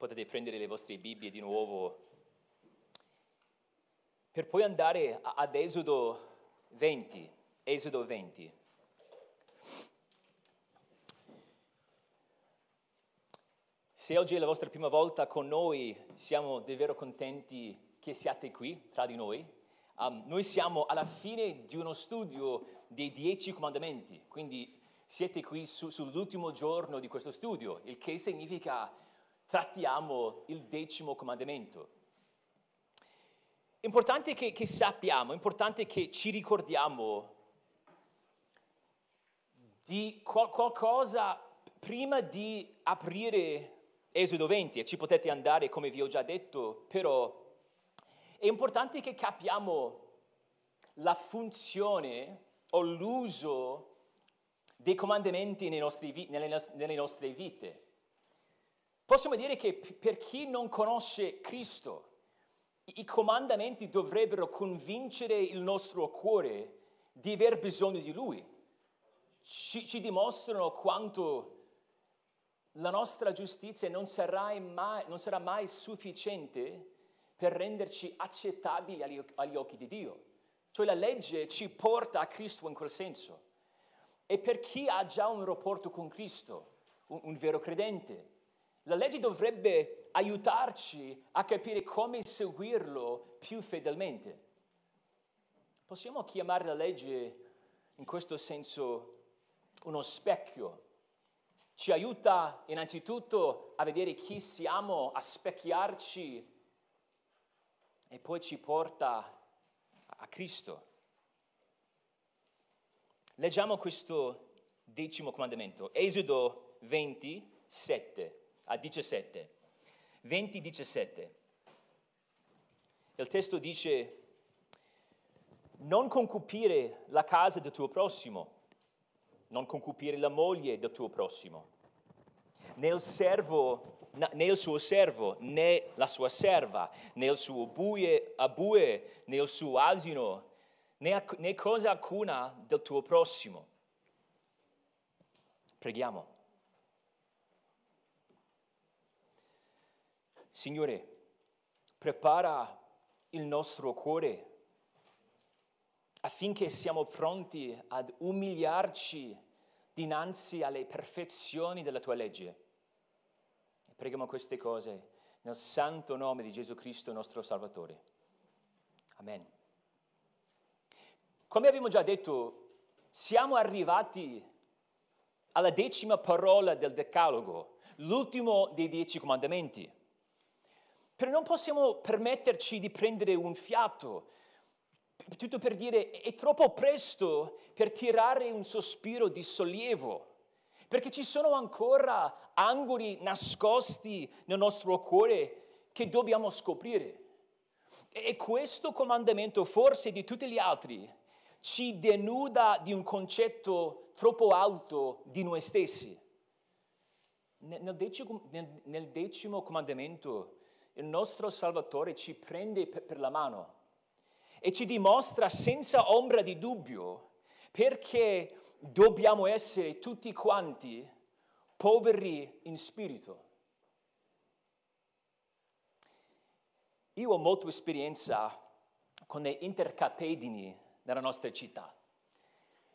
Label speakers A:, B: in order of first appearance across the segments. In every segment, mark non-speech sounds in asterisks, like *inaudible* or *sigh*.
A: potete prendere le vostre Bibbie di nuovo per poi andare ad Esodo 20. Esodo 20. Se oggi è la vostra prima volta con noi, siamo davvero contenti che siate qui tra di noi. Um, noi siamo alla fine di uno studio dei dieci comandamenti, quindi siete qui su, sull'ultimo giorno di questo studio, il che significa trattiamo il decimo comandamento. Importante che, che sappiamo, importante che ci ricordiamo di qual- qualcosa prima di aprire Esodo 20 e ci potete andare come vi ho già detto, però è importante che capiamo la funzione o l'uso dei comandamenti nostri, nelle, nelle nostre vite. Possiamo dire che per chi non conosce Cristo, i comandamenti dovrebbero convincere il nostro cuore di aver bisogno di Lui. Ci, ci dimostrano quanto la nostra giustizia non sarà mai, non sarà mai sufficiente per renderci accettabili agli, agli occhi di Dio. Cioè la legge ci porta a Cristo in quel senso. E per chi ha già un rapporto con Cristo, un, un vero credente, la legge dovrebbe aiutarci a capire come seguirlo più fedelmente. Possiamo chiamare la legge in questo senso uno specchio ci aiuta innanzitutto a vedere chi siamo, a specchiarci e poi ci porta a Cristo. Leggiamo questo decimo comandamento, Esodo 27 a 17. 20, 17. Il testo dice, non concupire la casa del tuo prossimo non concupire la moglie del tuo prossimo, né il, servo, né il suo servo, né la sua serva, né il suo bue, abue, né il suo asino, né, né cosa alcuna del tuo prossimo. Preghiamo. Signore, prepara il nostro cuore affinché siamo pronti ad umiliarci dinanzi alle perfezioni della tua legge. Preghiamo queste cose nel santo nome di Gesù Cristo, nostro Salvatore. Amen. Come abbiamo già detto, siamo arrivati alla decima parola del Decalogo, l'ultimo dei dieci comandamenti. Però non possiamo permetterci di prendere un fiato tutto per dire è troppo presto per tirare un sospiro di sollievo, perché ci sono ancora angoli nascosti nel nostro cuore che dobbiamo scoprire. E questo comandamento, forse di tutti gli altri, ci denuda di un concetto troppo alto di noi stessi. Nel decimo, nel, decimo comandamento il nostro Salvatore ci prende per la mano e ci dimostra senza ombra di dubbio perché dobbiamo essere tutti quanti poveri in spirito. Io ho molta esperienza con le intercapedini nella nostra città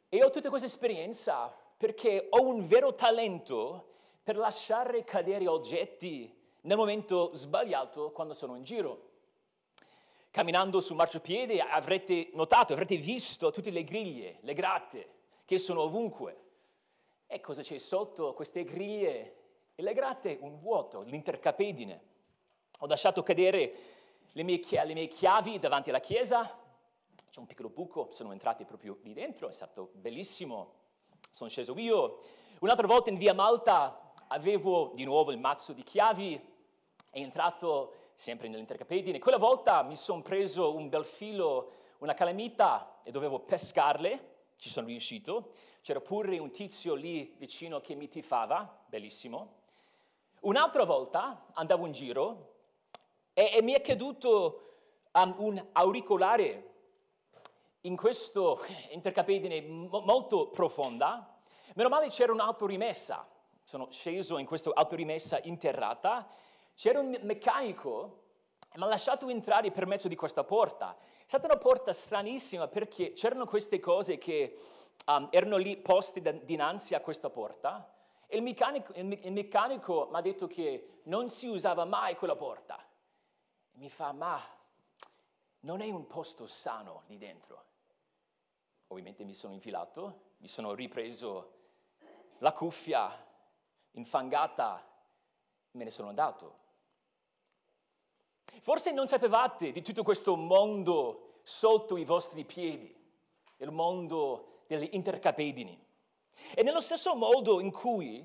A: e ho tutta questa esperienza perché ho un vero talento per lasciare cadere oggetti nel momento sbagliato quando sono in giro camminando sul marciapiede avrete notato, avrete visto tutte le griglie, le gratte che sono ovunque. E cosa c'è sotto queste griglie e le gratte? Un vuoto, l'intercapedine. Ho lasciato cadere le mie, le mie chiavi davanti alla chiesa, c'è un piccolo buco, sono entrati proprio lì dentro, è stato bellissimo. Sono sceso io. Un'altra volta in via Malta avevo di nuovo il mazzo di chiavi, è entrato sempre nell'intercapedine. Quella volta mi sono preso un bel filo, una calamita e dovevo pescarle, ci sono riuscito. C'era pure un tizio lì vicino che mi tifava, bellissimo. Un'altra volta andavo in giro e, e mi è caduto um, un auricolare in questo intercapedine mo- molto profonda. Meno male c'era un'autorimessa. Sono sceso in questa autorimessa interrata c'era un meccanico e mi ha lasciato entrare per mezzo di questa porta. È stata una porta stranissima perché c'erano queste cose che um, erano lì poste dinanzi a questa porta e il meccanico, meccanico mi ha detto che non si usava mai quella porta. E mi fa, ma non è un posto sano lì dentro. Ovviamente mi sono infilato, mi sono ripreso la cuffia infangata e me ne sono andato. Forse non sapevate di tutto questo mondo sotto i vostri piedi, il mondo delle intercapedini. E nello stesso modo in cui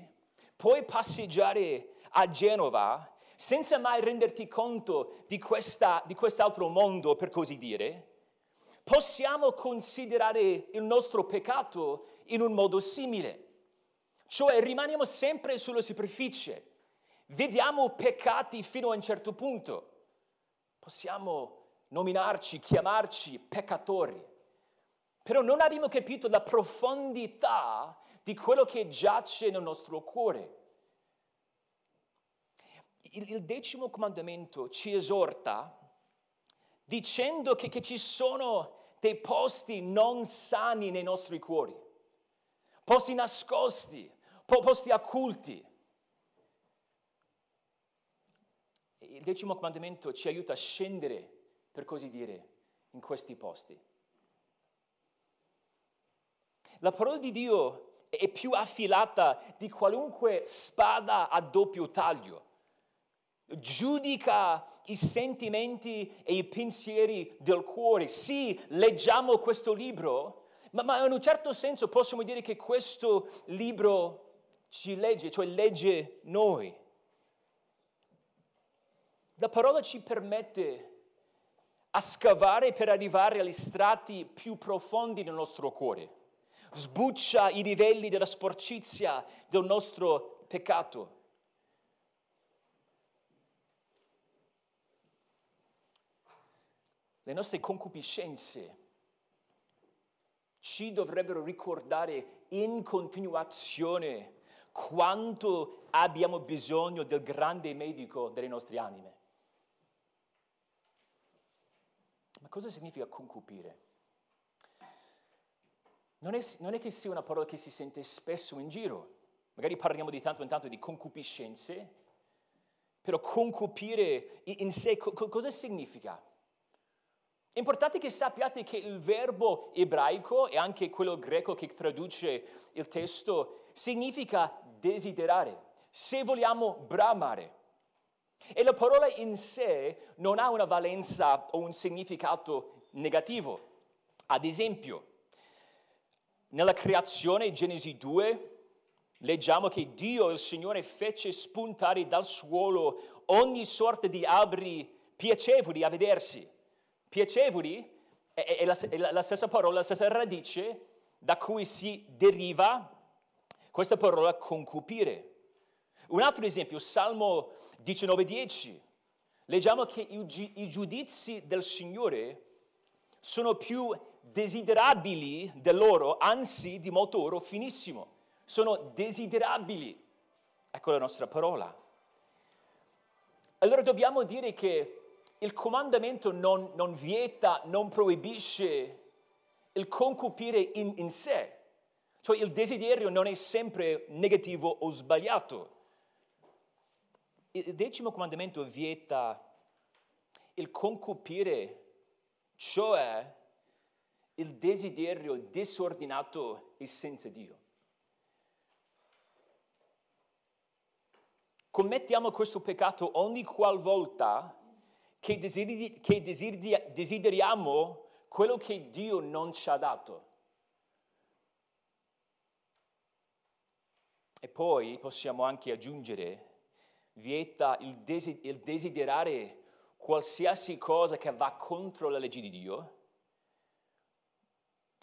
A: puoi passeggiare a Genova senza mai renderti conto di, questa, di quest'altro mondo, per così dire, possiamo considerare il nostro peccato in un modo simile. Cioè rimaniamo sempre sulla superficie, vediamo peccati fino a un certo punto, possiamo nominarci, chiamarci peccatori, però non abbiamo capito la profondità di quello che giace nel nostro cuore. Il, decimo comandamento ci esorta dicendo che, che ci sono dei posti non sani nei nostri cuori, posti nascosti, posti occulti. Il decimo comandamento ci aiuta a scendere, per così dire, in questi posti. La parola di Dio è più affilata di qualunque spada a doppio taglio. Giudica i sentimenti e i pensieri del cuore. Sì, leggiamo questo libro, ma, ma in un certo senso possiamo dire che questo libro ci legge, cioè legge noi. La parola ci permette a scavare per arrivare agli strati più profondi del nostro cuore sbuccia i livelli della sporcizia del nostro peccato. Le nostre concupiscenze ci dovrebbero ricordare in continuazione quanto abbiamo bisogno del grande medico delle nostre anime. Ma cosa significa concupire? non è, non è che sia una parola che si sente spesso in giro. Magari parliamo di tanto in tanto di concupiscenze, però concupire in sé cosa significa? È importante che sappiate che il verbo ebraico e anche quello greco che traduce il testo significa desiderare, se vogliamo bramare. E la parola in sé non ha una valenza o un significato negativo. Ad esempio, nella creazione, Genesi 2, leggiamo che Dio, il Signore, fece spuntare dal suolo ogni sorta di alberi piacevoli a vedersi. Piacevoli è, è, la, è la stessa parola, la stessa radice da cui si deriva questa parola concupire. Un altro esempio, Salmo 19:10. Leggiamo che i, giudizi del Signore sono più desiderabili dell'oro, anzi di molto oro finissimo. Sono desiderabili. Ecco la nostra parola. Allora dobbiamo dire che il comandamento non, non vieta, non proibisce il concupire in, in sé. Cioè il desiderio non è sempre negativo o sbagliato. Il decimo comandamento vieta il concupire, cioè il desiderio disordinato e senza Dio. Commettiamo questo peccato ogni qualvolta che, desideri, che desideri, desideriamo quello che Dio non ci ha dato. E poi possiamo anche aggiungere, vieta il, desiderare qualsiasi cosa che va contro la legge di Dio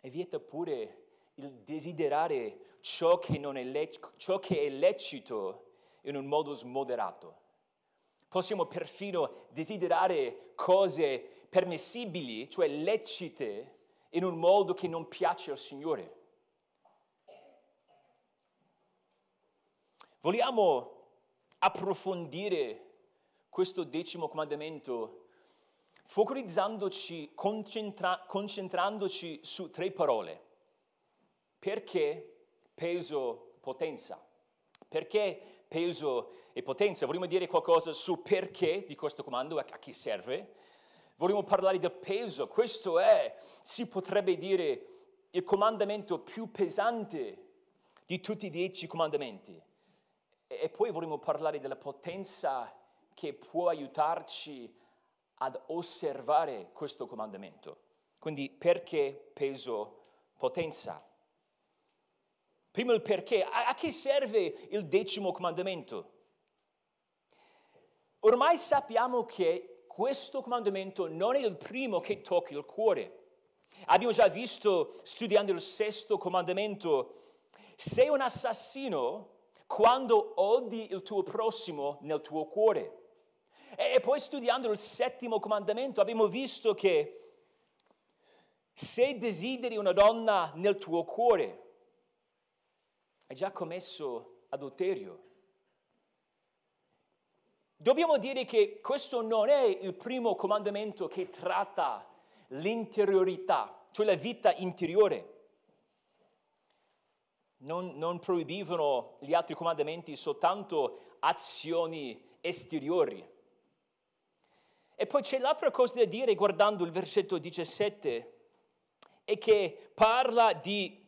A: e vieta pure il desiderare ciò che, è lec- ciò che è lecito in un modo smoderato. Possiamo perfino desiderare cose permissibili, cioè lecite, in un modo che non piace al Signore. Vogliamo approfondire questo decimo comandamento focalizzandoci, concentra- concentrandoci su tre parole. Perché, peso, potenza. Perché peso e potenza? Vorremmo dire qualcosa sul perché di questo comando, a chi serve. Vorremmo parlare del peso. Questo è, si potrebbe dire, il comandamento più pesante di tutti i dieci comandamenti. E poi vorremmo parlare della potenza che può aiutarci ad osservare questo comandamento. Quindi perché peso, potenza? Prima il perché. A, a che serve il decimo comandamento? Ormai sappiamo che questo comandamento non è il primo che tocca il cuore. Abbiamo già visto, studiando il sesto comandamento, sei un assassino quando odi il tuo prossimo nel tuo cuore. E poi studiando il settimo comandamento abbiamo visto che se desideri una donna nel tuo cuore, hai già commesso adulterio. Dobbiamo dire che questo non è il primo comandamento che tratta l'interiorità, cioè la vita interiore. Non, non proibivano gli altri comandamenti soltanto azioni esteriori. E poi c'è l'altra cosa da dire guardando il versetto 17, è che parla di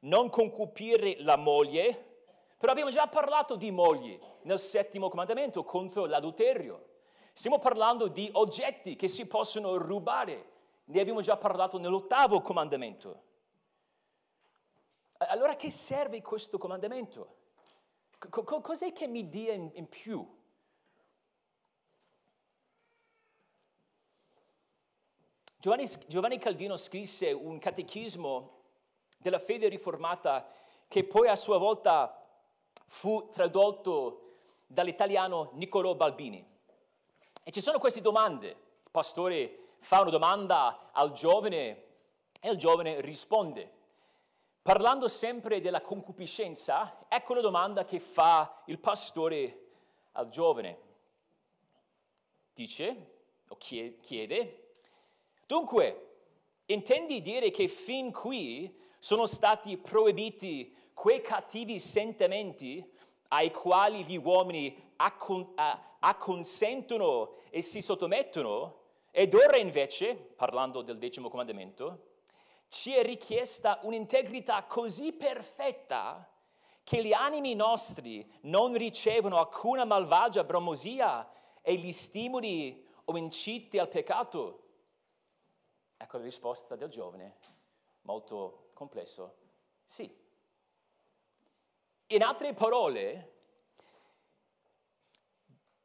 A: non concupire la moglie, però abbiamo già parlato di mogli nel settimo comandamento contro l'adulterio. Stiamo parlando di oggetti che si possono rubare, ne abbiamo già parlato nell'ottavo comandamento. Allora che serve questo comandamento? Cos'è che mi dia in, in più? Giovanni, Giovanni, Calvino scrisse un catechismo della fede riformata che poi a sua volta fu tradotto dall'italiano Niccolò Balbini. E ci sono queste domande. Il pastore fa una domanda al giovane e il giovane risponde. Parlando sempre della concupiscenza, ecco la domanda che fa il pastore al giovane. Dice, o chiede, dunque, intendi dire che fin qui sono stati proibiti quei cattivi sentimenti ai quali gli uomini acconsentono e si sottomettono, ed ora invece, parlando del decimo comandamento, ci è richiesta un'integrità così perfetta che gli animi nostri non ricevono alcuna malvagia bramosia e gli stimoli o inciti al peccato. Ecco la risposta del giovane, molto complesso, sì. In altre parole,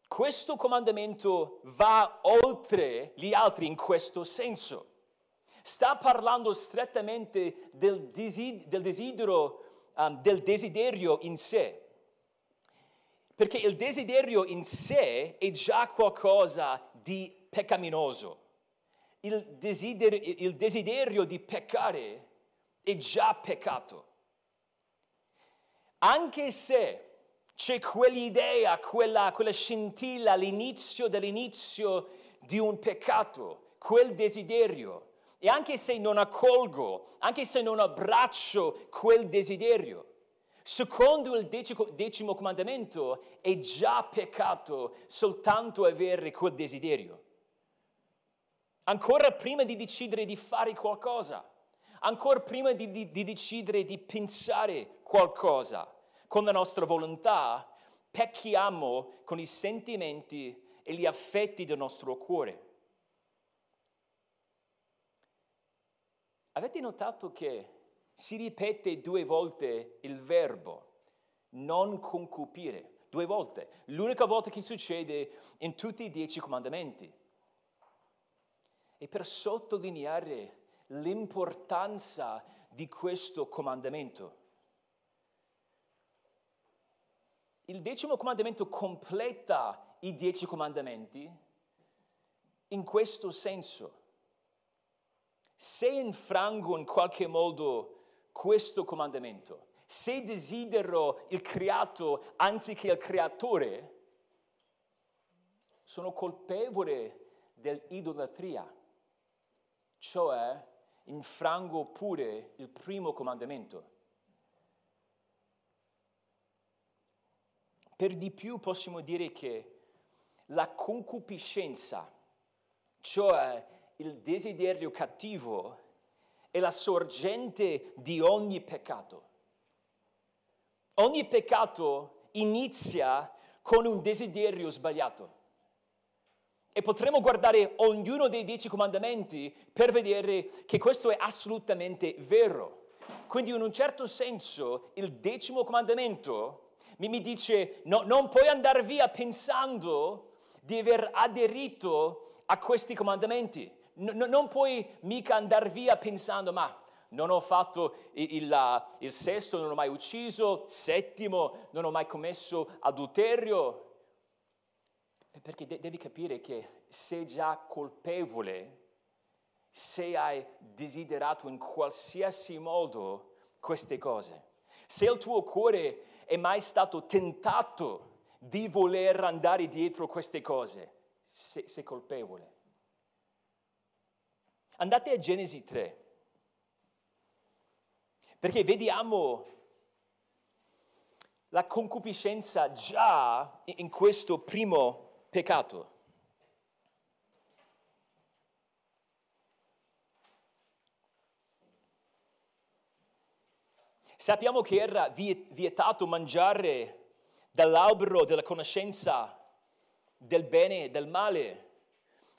A: questo comandamento va oltre gli altri in questo senso sta parlando strettamente del, desid- del desiderio, um, del desiderio in sé. Perché il desiderio in sé è già qualcosa di peccaminoso. Il desiderio, il desiderio di peccare è già peccato. Anche se c'è quell'idea, quella, quella scintilla all'inizio dell'inizio di un peccato, quel desiderio, e anche se non accolgo, anche se non abbraccio quel desiderio, secondo il decimo, decimo comandamento è già peccato soltanto avere quel desiderio. Ancora prima di decidere di fare qualcosa, ancora prima di, di, di decidere di pensare qualcosa con la nostra volontà, pecchiamo con i sentimenti e gli affetti del nostro cuore. Avete notato che si ripete due volte il verbo non concupire? Due volte. L'unica volta che succede in tutti i dieci comandamenti. E per sottolineare l'importanza di questo comandamento. Il decimo comandamento completa i dieci comandamenti in questo senso se infrango in qualche modo questo comandamento, se desidero il creato anziché il creatore, sono colpevole dell'idolatria, cioè infrango pure il primo comandamento. Per di più possiamo dire che la concupiscenza, cioè il desiderio cattivo, è la sorgente di ogni peccato. Ogni peccato inizia con un desiderio sbagliato. E potremo guardare ognuno dei dieci comandamenti per vedere che questo è assolutamente vero. Quindi in un certo senso il decimo comandamento mi dice no, non puoi andare via pensando di aver aderito a questi comandamenti. No, non puoi mica andare via pensando ma non ho fatto il, il, il sesto, non ho mai ucciso, settimo, non ho mai commesso adulterio. Perché de- devi capire che sei già colpevole se hai desiderato in qualsiasi modo queste cose. Se il tuo cuore è mai stato tentato di voler andare dietro queste cose, sei, sei colpevole. Andate a Genesi 3, perché vediamo la concupiscenza già in questo primo peccato. Sappiamo che era vietato mangiare dall'albero della conoscenza del bene e del male.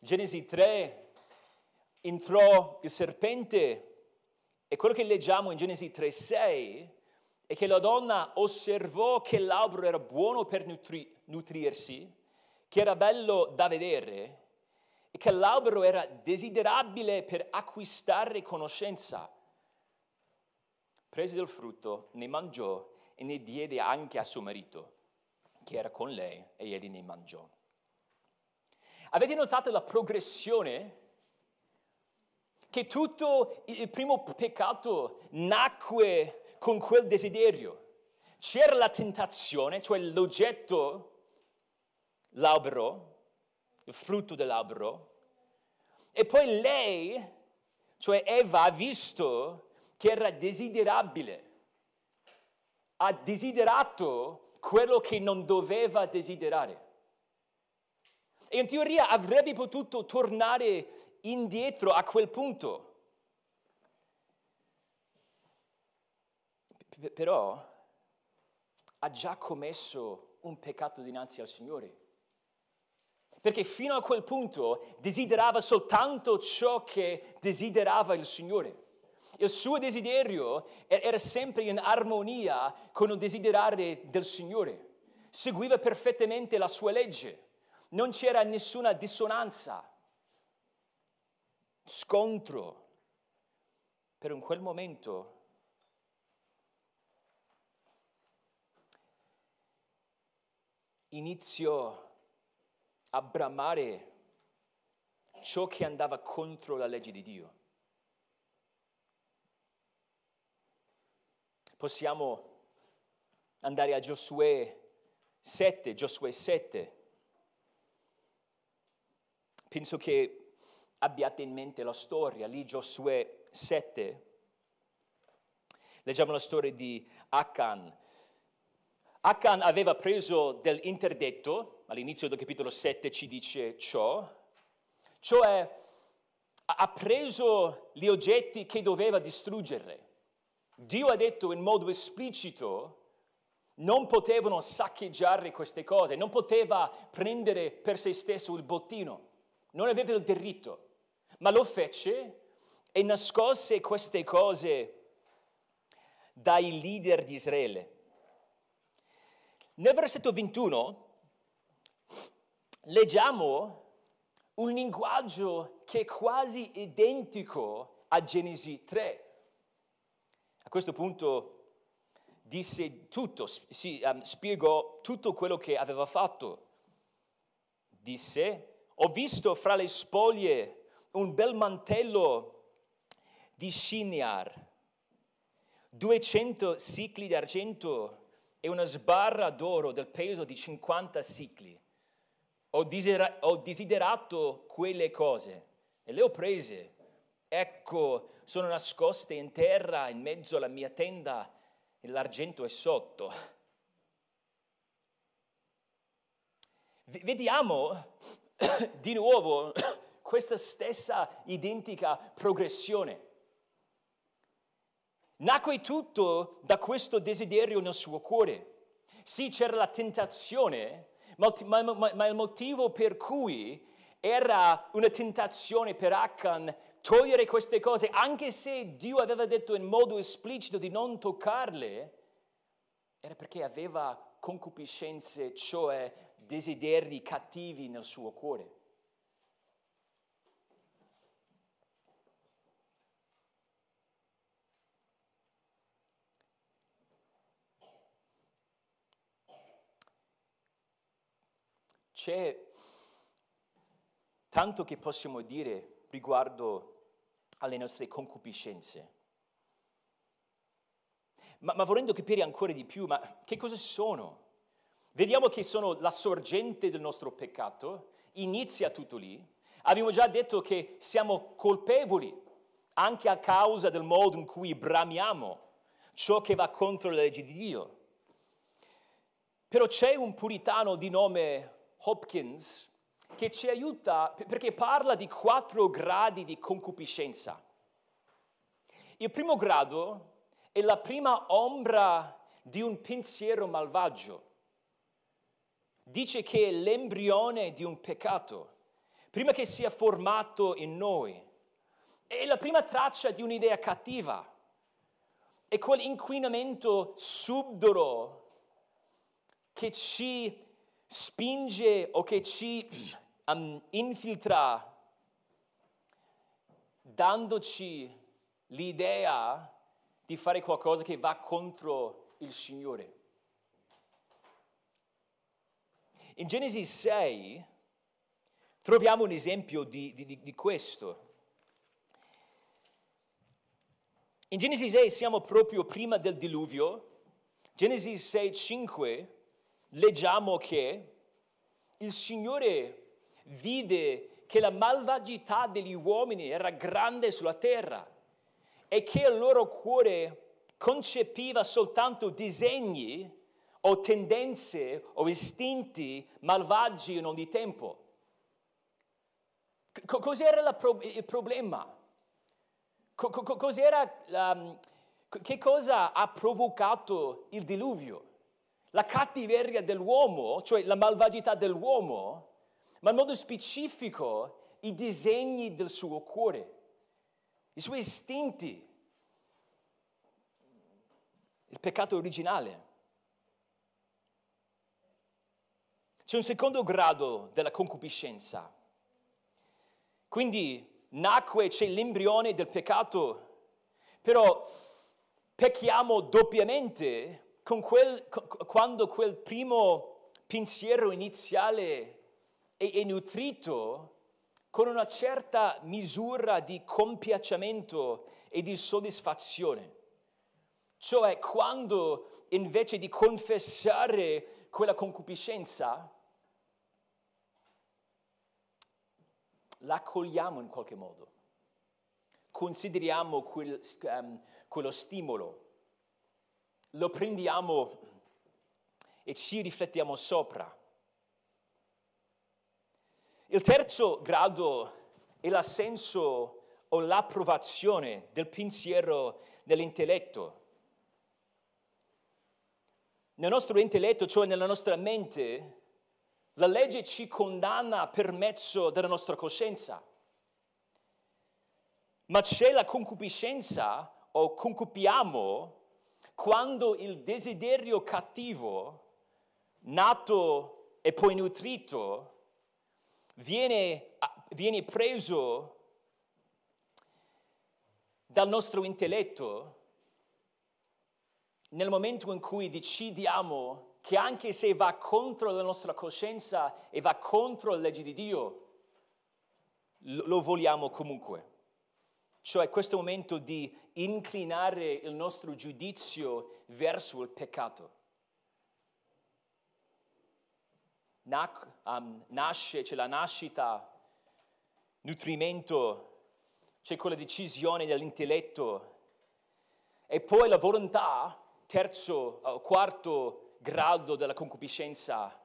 A: Genesi 3 entrò il serpente e quello che leggiamo in Genesi 3:6 è che la donna osservò che l'albero era buono per nutri- nutrirsi che era bello da vedere e che l'albero era desiderabile per acquistare conoscenza. Prese del frutto, ne mangiò e ne diede anche a suo marito, che era con lei, e egli ne mangiò. Avete notato la progressione? Che tutto il primo peccato nacque con quel desiderio. C'era la tentazione, cioè l'oggetto l'albero, il frutto dell'albero, e poi lei, cioè Eva, ha visto che era desiderabile, ha desiderato quello che non doveva desiderare. E in teoria avrebbe potuto tornare indietro a quel punto. Però ha già commesso un peccato dinanzi al Signore perché fino a quel punto desiderava soltanto ciò che desiderava il Signore. Il suo desiderio era sempre in armonia con il desiderare del Signore. Seguiva perfettamente la sua legge. Non c'era nessuna dissonanza, scontro. Per in quel momento iniziò a bramare ciò che andava contro la legge di Dio. Possiamo andare a Giosuè 7, Giosuè 7. Penso che abbiate in mente la storia, lì Giosuè 7. Leggiamo la storia di Achan. Achan aveva preso dell'interdetto, all'inizio del capitolo 7 ci dice ciò, cioè ha preso gli oggetti che doveva distruggere. Dio ha detto in modo esplicito non potevano saccheggiare queste cose, non poteva prendere per se stesso il bottino, non aveva il diritto, ma lo fece e nascose queste cose dai leader di Israele. Nel versetto 21 leggiamo un linguaggio che è quasi identico a Genesi 3. A questo punto disse tutto, si, um, spiegò tutto quello che aveva fatto. Disse, ho visto fra le spoglie un bel mantello di Shinyar, 200 sicli d'argento e una sbarra d'oro del peso di 50 sicli ho, ho desiderato quelle cose e le ho prese. Ecco, sono nascoste in terra in mezzo alla mia tenda e l'argento è sotto. Vediamo di nuovo questa stessa identica progressione. Nacque tutto da questo desiderio nel suo cuore. Sì, c'era la tentazione, ma, ma, ma, ma il motivo per cui era una tentazione per Achan togliere queste cose, anche se Dio aveva detto in modo esplicito di non toccarle, era perché aveva concupiscenze, cioè desideri cattivi nel suo cuore. C'è tanto che possiamo dire riguardo alle nostre concupiscenze. Ma, ma, volendo capire ancora di più, ma che cosa sono? Vediamo che sono la sorgente del nostro peccato, inizia tutto lì. Abbiamo già detto che siamo colpevoli anche a causa del modo in cui bramiamo ciò che va contro la legge di Dio. Però c'è un puritano di nome Hopkins che ci aiuta perché parla di quattro gradi di concupiscenza. Il primo grado è la prima ombra di un pensiero malvagio. Dice che è l'embrione di un peccato, prima che sia formato in noi. È la prima traccia di un'idea cattiva. È quell'inquinamento subdolo che ci spinge o che ci um, infiltra dandoci l'idea di fare qualcosa che va contro il Signore. In Genesi 6 troviamo un esempio di, di, di questo. In Genesi 6 siamo proprio prima del diluvio. Genesi 6, 5 leggiamo che il Signore vide che la malvagità degli uomini era grande sulla terra e che il loro cuore concepiva soltanto disegni o tendenze o istinti malvagi in ogni tempo. Cos'era il problema? Cos'era, um, che cosa ha provocato il diluvio? La cattiveria dell'uomo, cioè la malvagità dell'uomo, ma in modo specifico i disegni del suo cuore, i suoi istinti, il peccato originale. C'è un secondo grado della concupiscenza. Quindi nacque, c'è l'embrione del peccato, però pecchiamo doppiamente quel, quando quel primo pensiero iniziale è, è nutrito con una certa misura di compiacimento e di soddisfazione. Cioè quando invece di confessare quella concupiscenza, la accogliamo in qualche modo. Consideriamo quel, um, quello stimolo lo prendiamo e ci riflettiamo sopra. Il terzo grado è l'assenso o l'approvazione del pensiero dell'intelletto. Nel nostro intelletto, cioè nella nostra mente, la legge ci condanna per mezzo della nostra coscienza. Ma c'è la concupiscenza o concupiamo quando il desiderio cattivo, nato e poi nutrito, viene, viene preso dal nostro intelletto, nel momento in cui decidiamo che anche se va contro la nostra coscienza e va contro la legge di Dio, lo vogliamo comunque. Cioè questo momento di inclinare il nostro giudizio verso il peccato. nasce, c'è la nascita, nutrimento, c'è quella decisione dell'intelletto e poi la volontà, terzo o quarto grado della concupiscenza.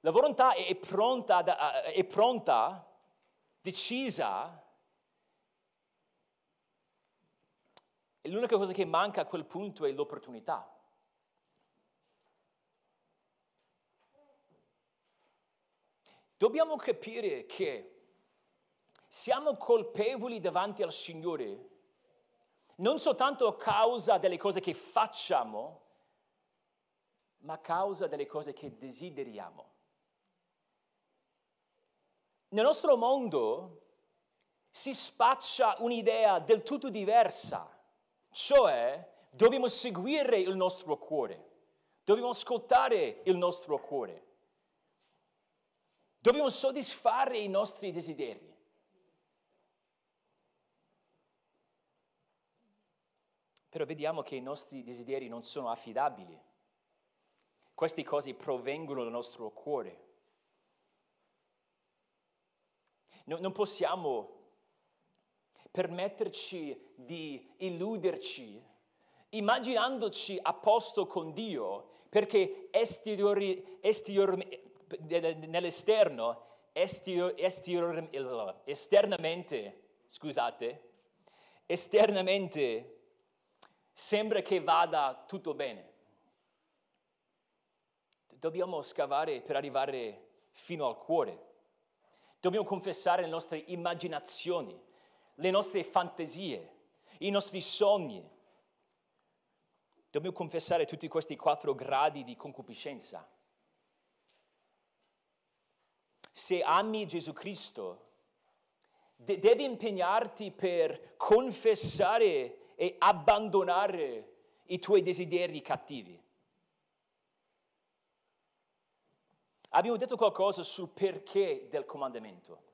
A: La volontà è pronta, è pronta decisa, e l'unica cosa che manca a quel punto è l'opportunità. Dobbiamo capire che siamo colpevoli davanti al Signore non soltanto a causa delle cose che facciamo, ma a causa delle cose che desideriamo. Nel nostro mondo si spaccia un'idea del tutto diversa, cioè dobbiamo seguire il nostro cuore, dobbiamo ascoltare il nostro cuore, dobbiamo soddisfare i nostri desideri. Però vediamo che i nostri desideri non sono affidabili. Queste cose provengono dal nostro cuore. No, non possiamo permetterci di illuderci immaginandoci a posto con Dio perché esteriori, esterior, nell'esterno, esterior, esternamente, scusate, esternamente sembra che vada tutto bene. Dobbiamo scavare per arrivare fino al cuore. Dobbiamo confessare le nostre immaginazioni, le nostre fantasie, i nostri sogni. Dobbiamo confessare tutti questi quattro gradi di concupiscenza. Se ami Gesù Cristo, de- devi impegnarti per confessare e abbandonare i tuoi desideri cattivi. Abbiamo detto qualcosa sul perché del comandamento.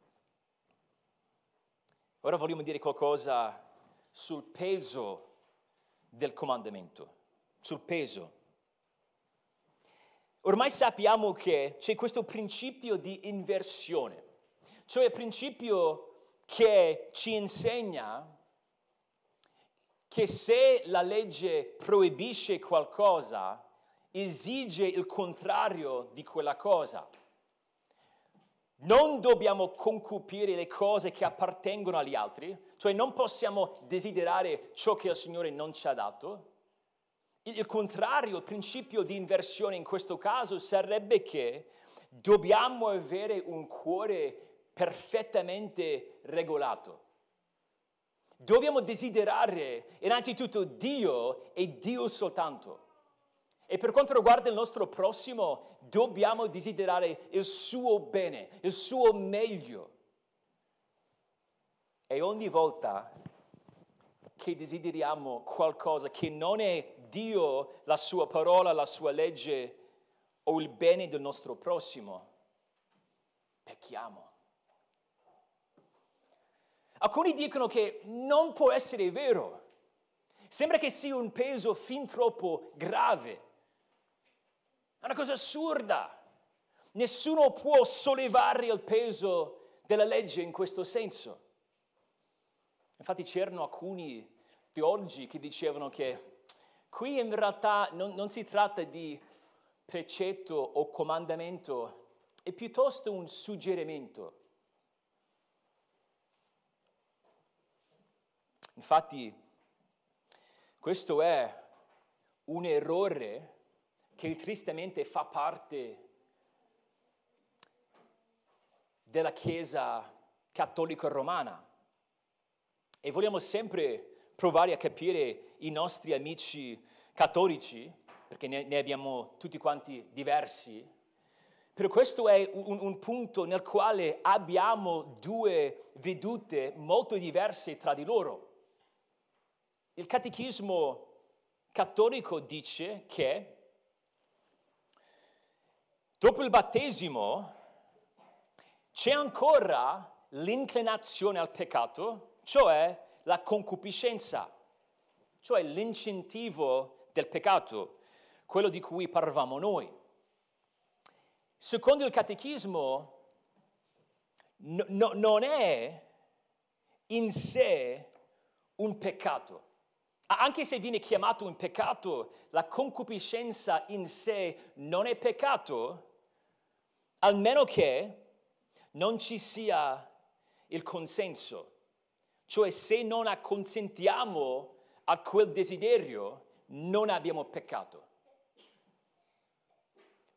A: Ora vogliamo dire qualcosa sul peso del comandamento, sul peso. Ormai sappiamo che c'è questo principio di inversione, cioè il principio che ci insegna che se la legge proibisce qualcosa, esige il contrario di quella cosa. Non dobbiamo concupire le cose che appartengono agli altri, cioè non possiamo desiderare ciò che il Signore non ci ha dato. Il contrario, il principio di inversione in questo caso sarebbe che dobbiamo avere un cuore perfettamente regolato. Dobbiamo desiderare innanzitutto Dio e Dio soltanto. E per quanto riguarda il nostro prossimo, dobbiamo desiderare il suo bene, il suo meglio. E ogni volta che desideriamo qualcosa che non è Dio, la sua parola, la sua legge o il bene del nostro prossimo, pecchiamo. Alcuni dicono che non può essere vero. Sembra che sia un peso fin troppo grave. È una cosa assurda. Nessuno può sollevare il peso della legge in questo senso. Infatti c'erano alcuni teologi che dicevano che qui in realtà non, non si tratta di precetto o comandamento, è piuttosto un suggerimento. Infatti, questo è un errore che tristemente fa parte della Chiesa cattolica romana. E vogliamo sempre provare a capire i nostri amici cattolici, perché ne, abbiamo tutti quanti diversi, però questo è un, un, punto nel quale abbiamo due vedute molto diverse tra di loro. Il catechismo cattolico dice che dopo il battesimo c'è ancora l'inclinazione al peccato, cioè la concupiscenza, cioè l'incentivo del peccato, quello di cui parlavamo noi. secondo il catechismo, no, no, non è in sé un peccato. Anche se viene chiamato un peccato, la concupiscenza in sé non è peccato, almeno che non ci sia il consenso. Cioè se non acconsentiamo a quel desiderio, non abbiamo peccato.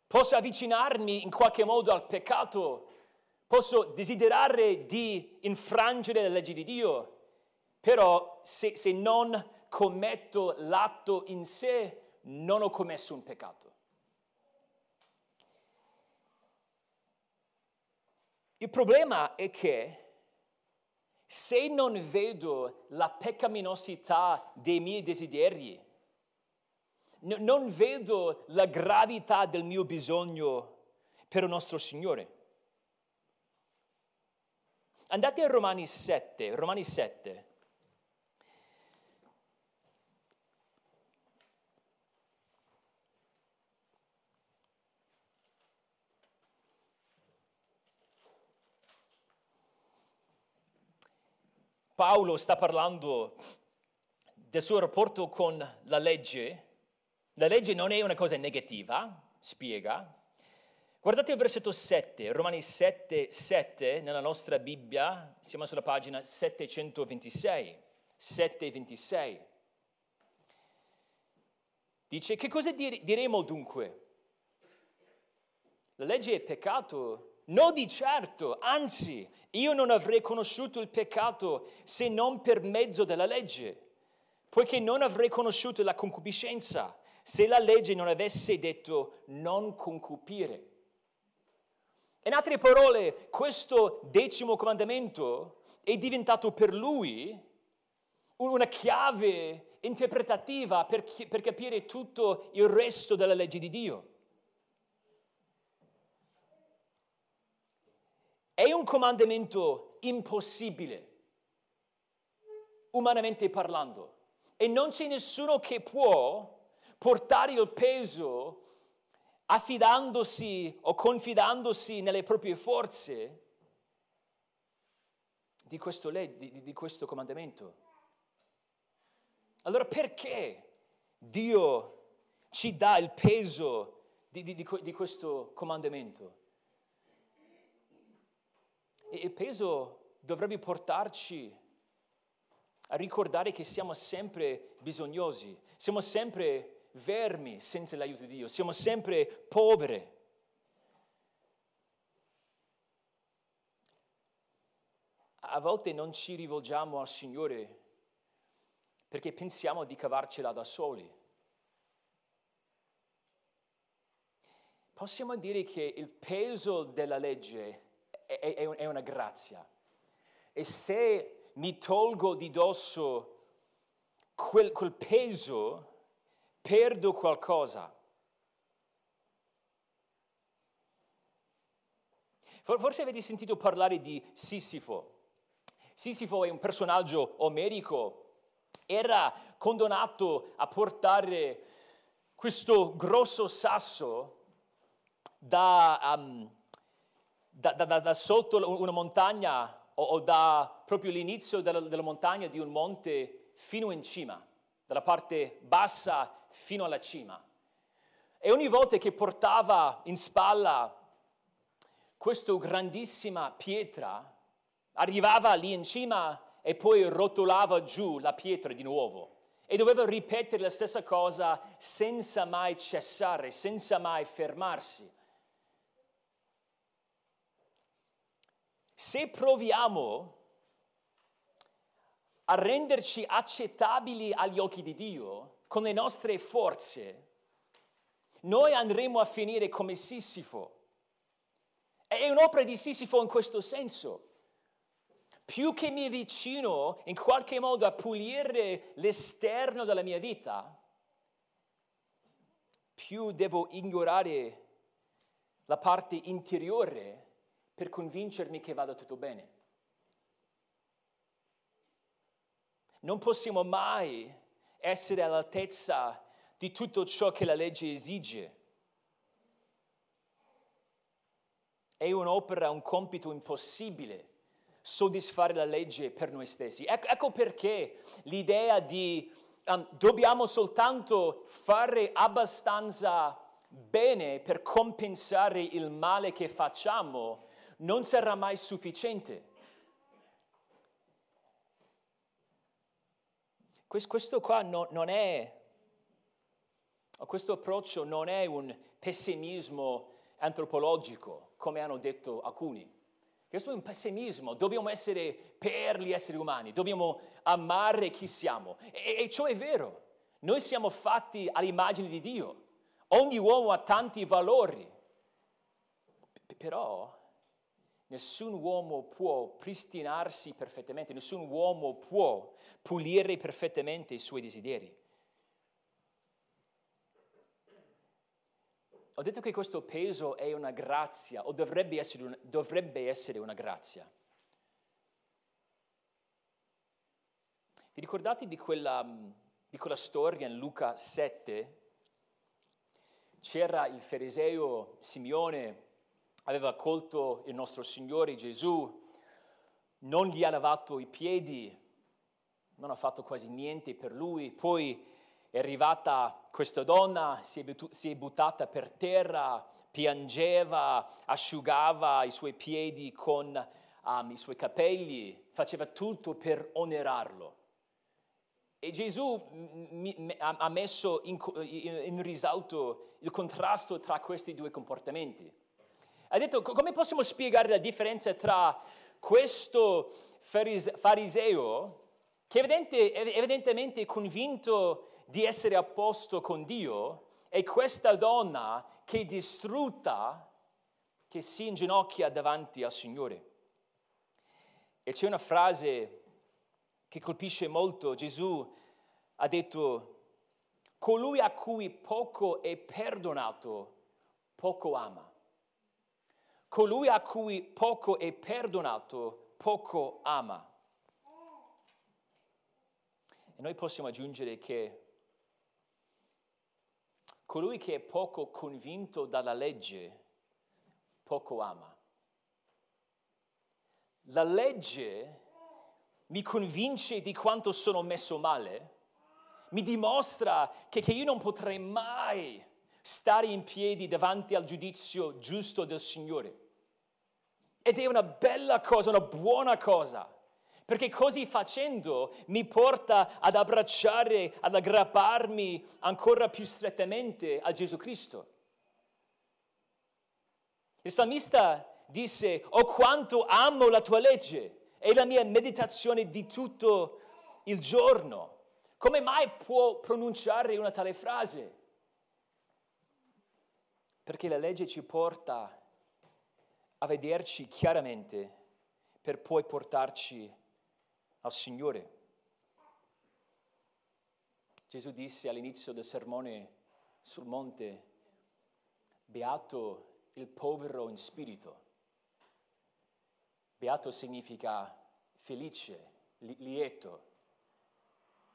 A: Posso avvicinarmi in qualche modo al peccato, posso desiderare di infrangere le leggi di Dio, però se, se non commetto l'atto in sé, non ho commesso un peccato. Il problema è che se non vedo la peccaminosità dei miei desideri, non vedo la gravità del mio bisogno per il nostro Signore. Andate a Romani 7, Romani 7. Paolo sta parlando del suo rapporto con la legge. La legge non è una cosa negativa, spiega. Guardate il versetto 7, Romani 7, 7, nella nostra Bibbia, siamo sulla pagina 726, 726. Dice, che cosa diremo dunque? La legge è peccato? No di certo, anzi, io non avrei conosciuto il peccato se non per mezzo della legge, poiché non avrei conosciuto la concupiscenza se la legge non avesse detto non concupire. In altre parole, questo decimo comandamento è diventato per lui una chiave interpretativa per, per capire tutto il resto della legge di Dio. È un comandamento impossibile, umanamente parlando, e non c'è nessuno che può portare il peso affidandosi o confidandosi nelle proprie forze di questo, di, di questo comandamento. Allora perché Dio ci dà il peso di, di questo comandamento? E il peso dovrebbe portarci a ricordare che siamo sempre bisognosi, siamo sempre vermi senza l'aiuto di Dio, siamo sempre povere. A volte non ci rivolgiamo al Signore perché pensiamo di cavarcela da soli. Possiamo dire che il peso della legge è, è, una grazia. E se mi tolgo di dosso quel, quel peso, perdo qualcosa. Forse avete sentito parlare di Sisifo. Sisifo è un personaggio omerico, era condannato a portare questo grosso sasso da, um, da, da, da sotto una montagna o, o da proprio l'inizio della, della montagna di un monte fino in cima, dalla parte bassa fino alla cima. E ogni volta che portava in spalla questa grandissima pietra, arrivava lì in cima e poi rotolava giù la pietra di nuovo. E doveva ripetere la stessa cosa senza mai cessare, senza mai fermarsi. Se proviamo a renderci accettabili agli occhi di Dio con le nostre forze, noi andremo a finire come Sissifo. È un'opera di Sissifo in questo senso. Più che mi avvicino in qualche modo a pulire l'esterno della mia vita, più devo ignorare la parte interiore per convincermi che vada tutto bene. Non possiamo mai essere all'altezza di tutto ciò che la legge esige. è un'opera, un compito impossibile soddisfare la legge per noi stessi. Ecco, ecco perché l'idea di um, dobbiamo soltanto fare abbastanza bene per compensare il male che facciamo non sarà mai sufficiente. Questo qua non è, questo approccio non è un pessimismo antropologico, come hanno detto alcuni. Questo è un pessimismo, dobbiamo essere per gli esseri umani, dobbiamo amare chi siamo. E, e ciò è vero, noi siamo fatti all'immagine di Dio, ogni uomo ha tanti valori, però nessun uomo può pristinarsi perfettamente, nessun uomo può pulire perfettamente i suoi desideri. Ho detto che questo peso è una grazia o dovrebbe essere una, dovrebbe essere una grazia. Vi ricordate di quella, di quella storia in Luca 7? C'era il fariseo Simeone, aveva accolto il nostro Signore Gesù, non gli ha lavato i piedi, non ha fatto quasi niente per lui, poi è arrivata questa donna, si è, buttata per terra, piangeva, asciugava i suoi piedi con um, i suoi capelli, faceva tutto per onorarlo. E Gesù ha messo in, risalto il contrasto tra questi due comportamenti. Ha detto come possiamo spiegare la differenza tra questo fariseo, che evidente, evidentemente è convinto di essere a posto con Dio e questa donna che è distrutta, che si inginocchia davanti al Signore. E c'è una frase che colpisce molto. Gesù ha detto, colui a cui poco è perdonato, poco ama. Colui a cui poco è perdonato, poco ama. E noi possiamo aggiungere che Colui che è poco convinto dalla legge, poco ama. La legge mi convince di quanto sono messo male, mi dimostra che, che io non potrei mai stare in piedi davanti al giudizio giusto del Signore. Ed è una bella cosa, una buona cosa perché così facendo mi porta ad abbracciare, ad aggrapparmi ancora più strettamente a Gesù Cristo. Il salmista disse, oh quanto amo la tua legge, è la mia meditazione di tutto il giorno. Come mai può pronunciare una tale frase? Perché la legge ci porta a vederci chiaramente per poi portarci al Signore. Gesù disse all'inizio del sermone sul monte, beato il povero in spirito. Beato significa felice, lieto.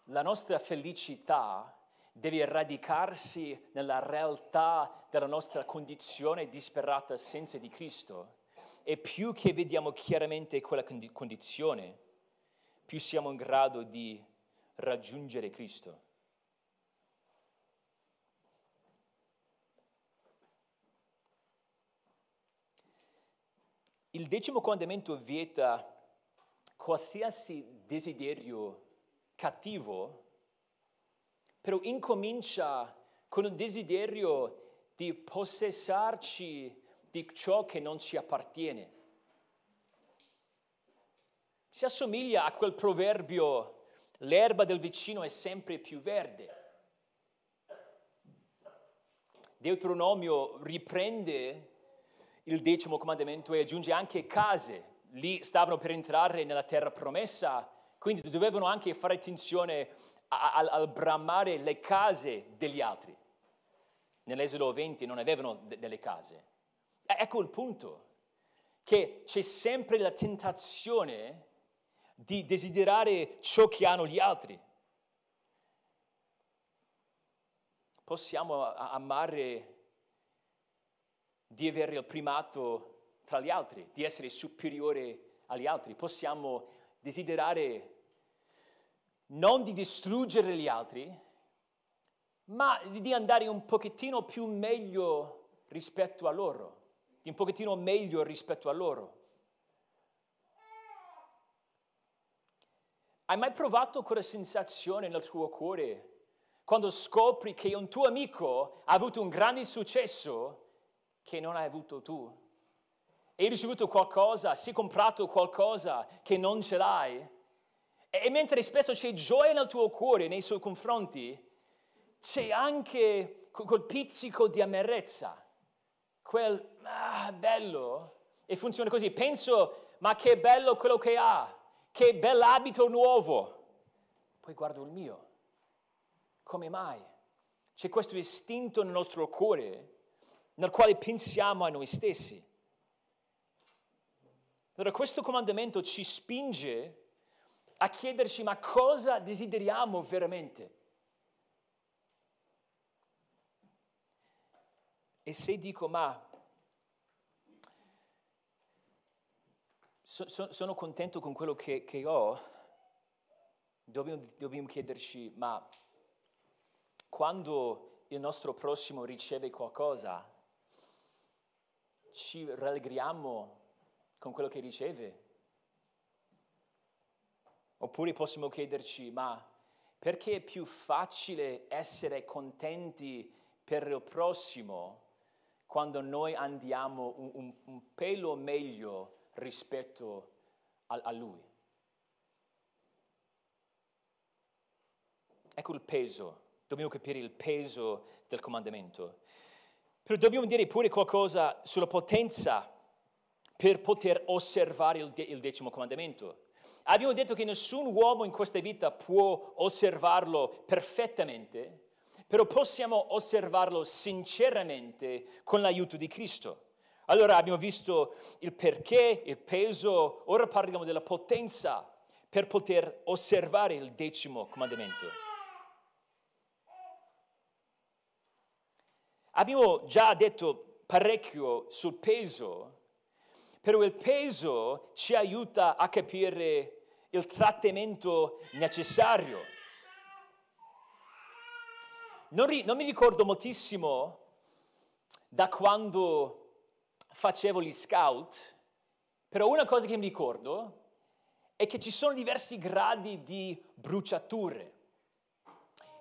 A: La nostra felicità deve radicarsi nella realtà della nostra condizione disperata senza di Cristo. E più che vediamo chiaramente quella condizione, più siamo in grado di raggiungere Cristo. Il decimo comandamento vieta qualsiasi desiderio cattivo, però incomincia con il desiderio di possessarci di ciò che non ci appartiene si assomiglia a quel proverbio, l'erba del vicino è sempre più verde. Deuteronomio riprende il decimo comandamento e aggiunge anche case. Lì stavano per entrare nella terra promessa, quindi dovevano anche fare attenzione al, al bramare le case degli altri. Nell'Esodo 20 non avevano de- delle case. Ecco il punto, che c'è sempre la tentazione di desiderare ciò che hanno gli altri. Possiamo amare di avere il primato tra gli altri, di essere superiore agli altri. Possiamo desiderare non di distruggere gli altri, ma di andare un pochettino più meglio rispetto a loro, di un pochettino meglio rispetto a loro. Hai mai provato quella sensazione nel tuo cuore quando scopri che un tuo amico ha avuto un grande successo che non hai avuto tu? Hai ricevuto qualcosa, si è comprato qualcosa che non ce l'hai? E, mentre spesso c'è gioia nel tuo cuore nei suoi confronti, c'è anche quel pizzico di amarezza, quel ah, bello, e funziona così. Penso, ma che bello quello che ha, che bell'abito nuovo. Poi guardo il mio. Come mai? C'è questo istinto nel nostro cuore nel quale pensiamo a noi stessi. Allora questo comandamento ci spinge a chiederci ma cosa desideriamo veramente? E se dico, ma so, so, sono contento con quello che, che ho, dobbiamo, dobbiamo chiederci, ma quando il nostro prossimo riceve qualcosa, ci rallegriamo con quello che riceve? Oppure possiamo chiederci, ma perché è più facile essere contenti per il prossimo quando noi andiamo un, un, un pelo meglio rispetto a, a Lui. Ecco il peso, dobbiamo capire il peso del comandamento. Però dobbiamo dire pure qualcosa sulla potenza per poter osservare il, il decimo comandamento. Abbiamo detto che nessun uomo in questa vita può osservarlo perfettamente, però possiamo osservarlo sinceramente con l'aiuto di Cristo. Allora abbiamo visto il perché, il peso, ora parliamo della potenza per poter osservare il decimo comandamento. Abbiamo già detto parecchio sul peso, però il peso ci aiuta a capire il trattamento necessario non, ri, non mi ricordo moltissimo da quando facevo gli scout, però una cosa che mi ricordo è che ci sono diversi gradi di bruciature.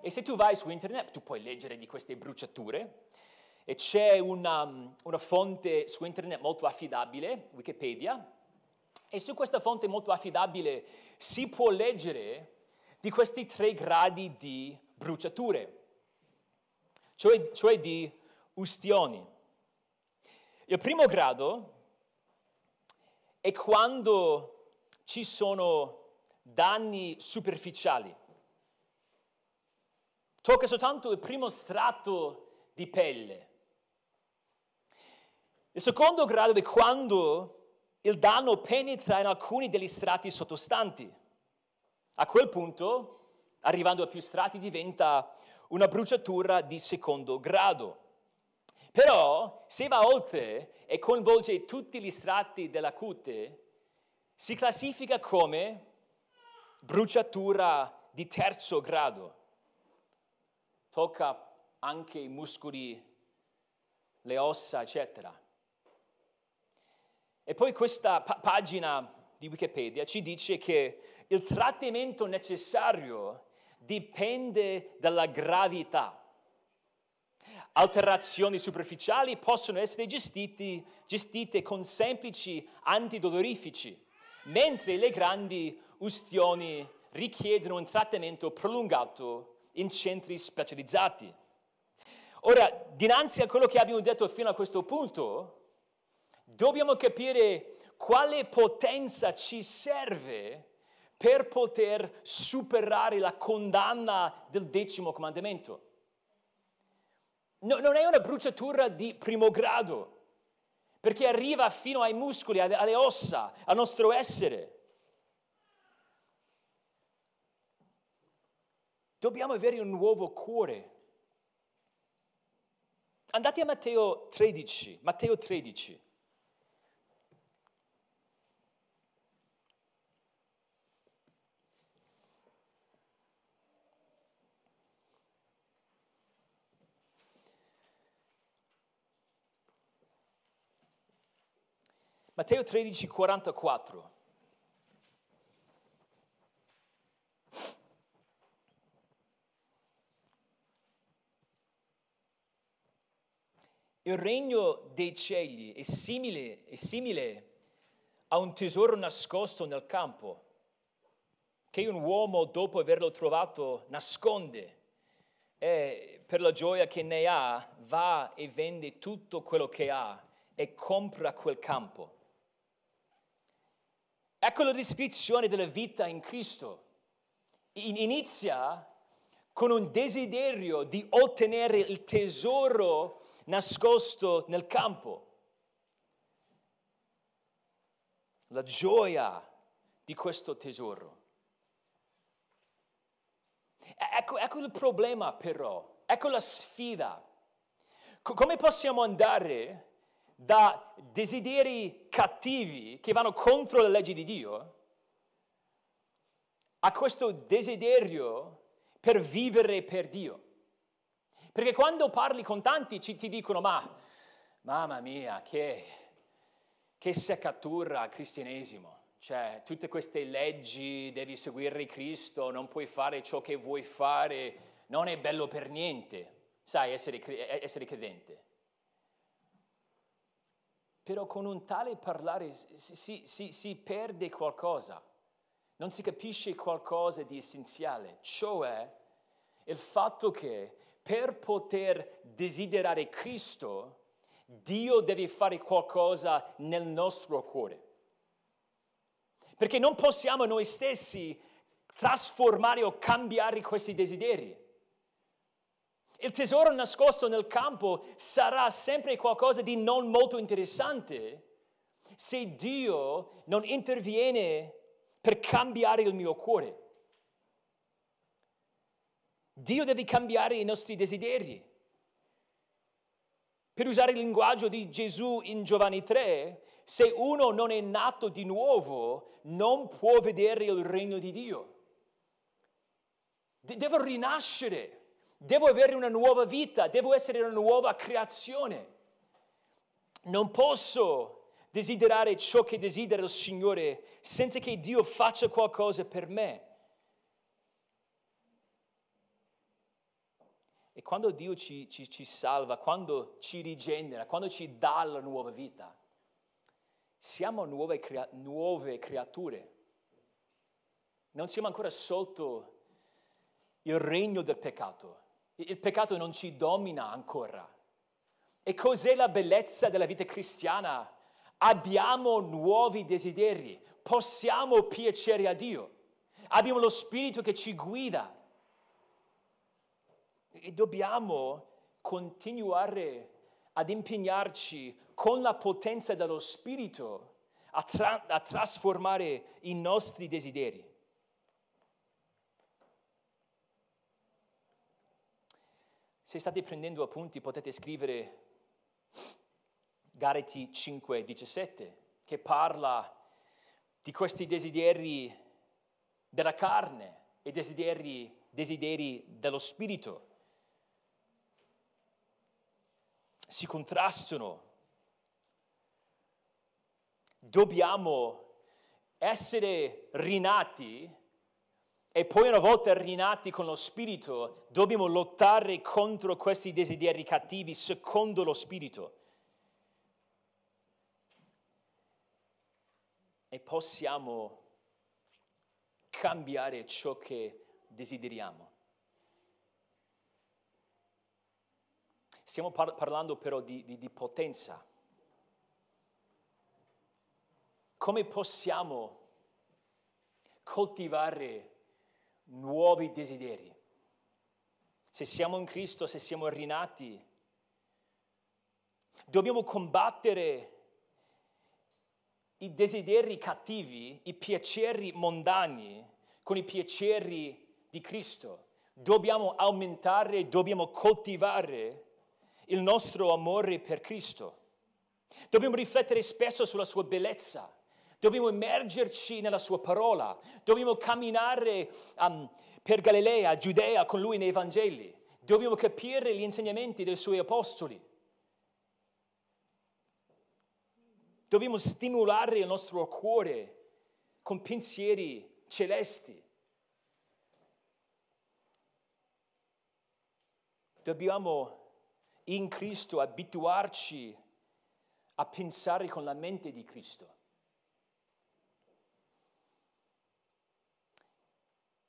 A: E se tu vai su internet, tu puoi leggere di queste bruciature. E c'è una, una fonte su internet molto affidabile, Wikipedia, e su questa fonte molto affidabile si può leggere di questi tre gradi di bruciature cioè, cioè di ustioni. Il primo grado è quando ci sono danni superficiali. Tocca soltanto il primo strato di pelle. Il secondo grado è quando il danno penetra in alcuni degli strati sottostanti. A quel punto, arrivando a più strati, diventa una bruciatura di secondo grado. Però se va oltre e coinvolge tutti gli strati della cute, si classifica come bruciatura di terzo grado. Tocca anche i muscoli, le ossa, eccetera. E poi questa pa- pagina di Wikipedia ci dice che il trattamento necessario dipende dalla gravità. Alterazioni superficiali possono essere gestiti, gestite con semplici antidolorifici, mentre le grandi ustioni richiedono un trattamento prolungato in centri specializzati. Ora, dinanzi a quello che abbiamo detto fino a questo punto, dobbiamo capire quale potenza ci serve per poter superare la condanna del decimo comandamento. No, non è una bruciatura di primo grado, perché arriva fino ai muscoli, alle, ossa, al nostro essere. Dobbiamo avere un nuovo cuore. Andate a Matteo 13, Matteo 13. Matteo 13, 44. Il regno dei cieli è simile, è simile a un tesoro nascosto nel campo, che un uomo dopo averlo trovato nasconde e per la gioia che ne ha va e vende tutto quello che ha e compra quel campo. Ecco la descrizione della vita in Cristo. Inizia con un desiderio di ottenere il tesoro nascosto nel campo. La gioia di questo tesoro. Ecco, ecco il problema però, ecco la sfida. come possiamo andare da desideri cattivi che vanno contro le leggi di Dio a questo desiderio per vivere per Dio? Perché quando parli con tanti ci, ti dicono, ma mamma mia, che, che seccatura al cristianesimo. Cioè, tutte queste leggi, devi seguire Cristo, non puoi fare ciò che vuoi fare, non è bello per niente, sai, essere, essere credente. Però con un tale parlare si, si, si perde qualcosa, non si capisce qualcosa di essenziale, cioè il fatto che per poter desiderare Cristo, Dio deve fare qualcosa nel nostro cuore. Perché non possiamo noi stessi trasformare o cambiare questi desideri. Il tesoro nascosto nel campo sarà sempre qualcosa di non molto interessante se Dio non interviene per cambiare il mio cuore. Dio deve cambiare i nostri desideri. Per usare il linguaggio di Gesù in Giovanni 3, se uno non è nato di nuovo, non può vedere il regno di Dio. Devo rinascere, devo avere una nuova vita, devo essere una nuova creazione. Non posso desiderare ciò che desidera il Signore senza che Dio faccia qualcosa per me. E quando Dio ci, ci, ci salva, quando ci rigenera, quando ci dà la nuova vita, siamo nuove, crea- nuove creature. Non siamo ancora sotto il regno del peccato. Il peccato non ci domina ancora. E cos'è la bellezza della vita cristiana? Abbiamo nuovi desideri, possiamo piacere a Dio, abbiamo lo Spirito che ci guida e dobbiamo continuare ad impegnarci con la potenza dello Spirito a, tra- a trasformare i nostri desideri. Se state prendendo appunti potete scrivere Gareti 5:17 che parla di questi desideri della carne e desideri, desideri dello spirito. si contrastano. Dobbiamo essere rinati e poi una volta rinati con lo Spirito dobbiamo lottare contro questi desideri cattivi secondo lo Spirito. E possiamo cambiare ciò che desideriamo. Stiamo par- parlando però di, di, di potenza. Come possiamo coltivare nuovi desideri? Se siamo in Cristo, se siamo rinati, dobbiamo combattere i desideri cattivi, i piaceri mondani con i piaceri di Cristo. Dobbiamo aumentare, dobbiamo coltivare il nostro amore per Cristo. Dobbiamo riflettere spesso sulla sua bellezza, dobbiamo immergerci nella sua parola, dobbiamo camminare um, per Galilea, Giudea con lui nei Vangeli, dobbiamo capire gli insegnamenti dei suoi apostoli. Dobbiamo stimolare il nostro cuore con pensieri celesti. Dobbiamo in Cristo abituarci a pensare con la mente di Cristo.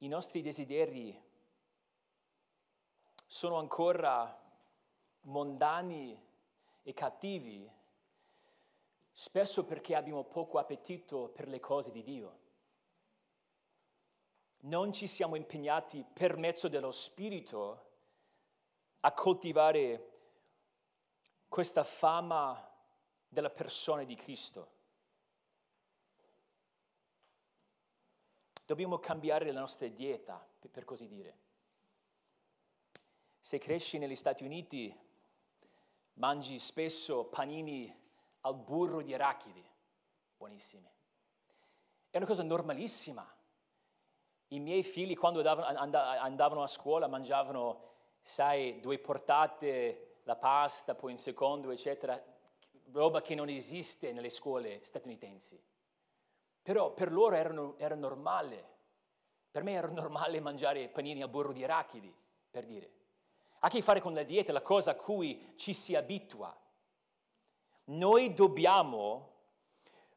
A: I nostri desideri sono ancora mondani e cattivi, spesso perché abbiamo poco appetito per le cose di Dio. Non ci siamo impegnati per mezzo dello Spirito a coltivare questa fama della persona di Cristo. Dobbiamo cambiare la nostra dieta, per così dire. Se cresci negli Stati Uniti, mangi spesso panini al burro di arachidi, buonissimi. È una cosa normalissima. I miei figli quando andavano a scuola mangiavano, sai, due portate, la pasta, poi un secondo, eccetera, roba che non esiste nelle scuole statunitensi. Però per loro era, era normale. Per me era *laughs* normale mangiare panini al burro di arachidi, per dire. Ha a che fare con la dieta, la cosa a cui ci si abitua. Noi dobbiamo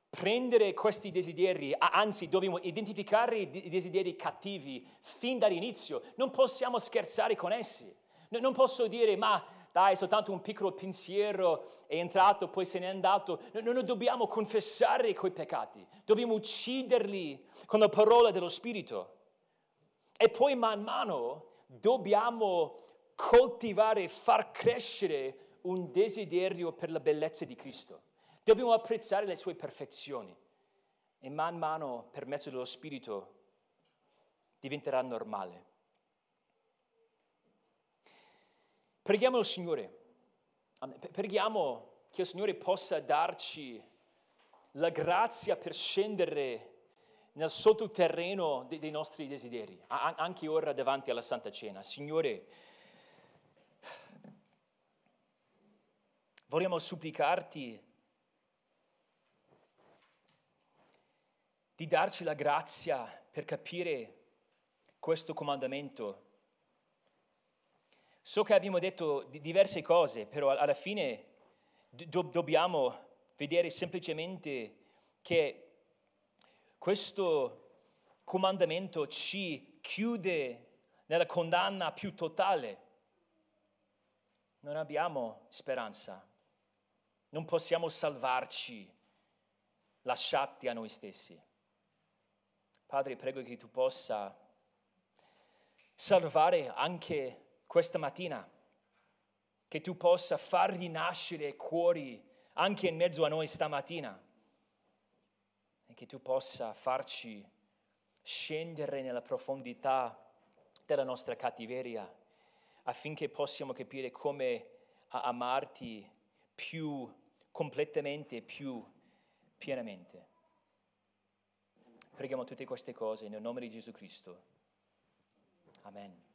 A: prendere questi desideri, anzi dobbiamo identificare i desideri cattivi fin dall'inizio. Non possiamo scherzare con essi. Non posso dire, ma dai, soltanto un piccolo pensiero, è entrato, poi se n'è andato. Noi dobbiamo confessare quei peccati, dobbiamo ucciderli con la parola dello Spirito. E poi man mano dobbiamo coltivare far crescere un desiderio per la bellezza di Cristo. Dobbiamo apprezzare le sue perfezioni e man mano per mezzo dello Spirito diventerà normale. Preghiamo il Signore, preghiamo che il Signore possa darci la grazia per scendere nel sottoterreno dei nostri desideri, anche ora davanti alla Santa Cena. Signore, vogliamo supplicarti di darci la grazia per capire questo comandamento So che abbiamo detto diverse cose, però alla fine do- dobbiamo vedere semplicemente che questo comandamento ci chiude nella condanna più totale. Non abbiamo speranza, non possiamo salvarci lasciati a noi stessi. Padre, prego che tu possa salvare anche questa mattina, che tu possa far rinascere cuori anche in mezzo a noi stamattina e che tu possa farci scendere nella profondità della nostra cattiveria affinché possiamo capire come amarti più completamente, più pienamente. Preghiamo tutte queste cose nel nome di Gesù Cristo. Amen.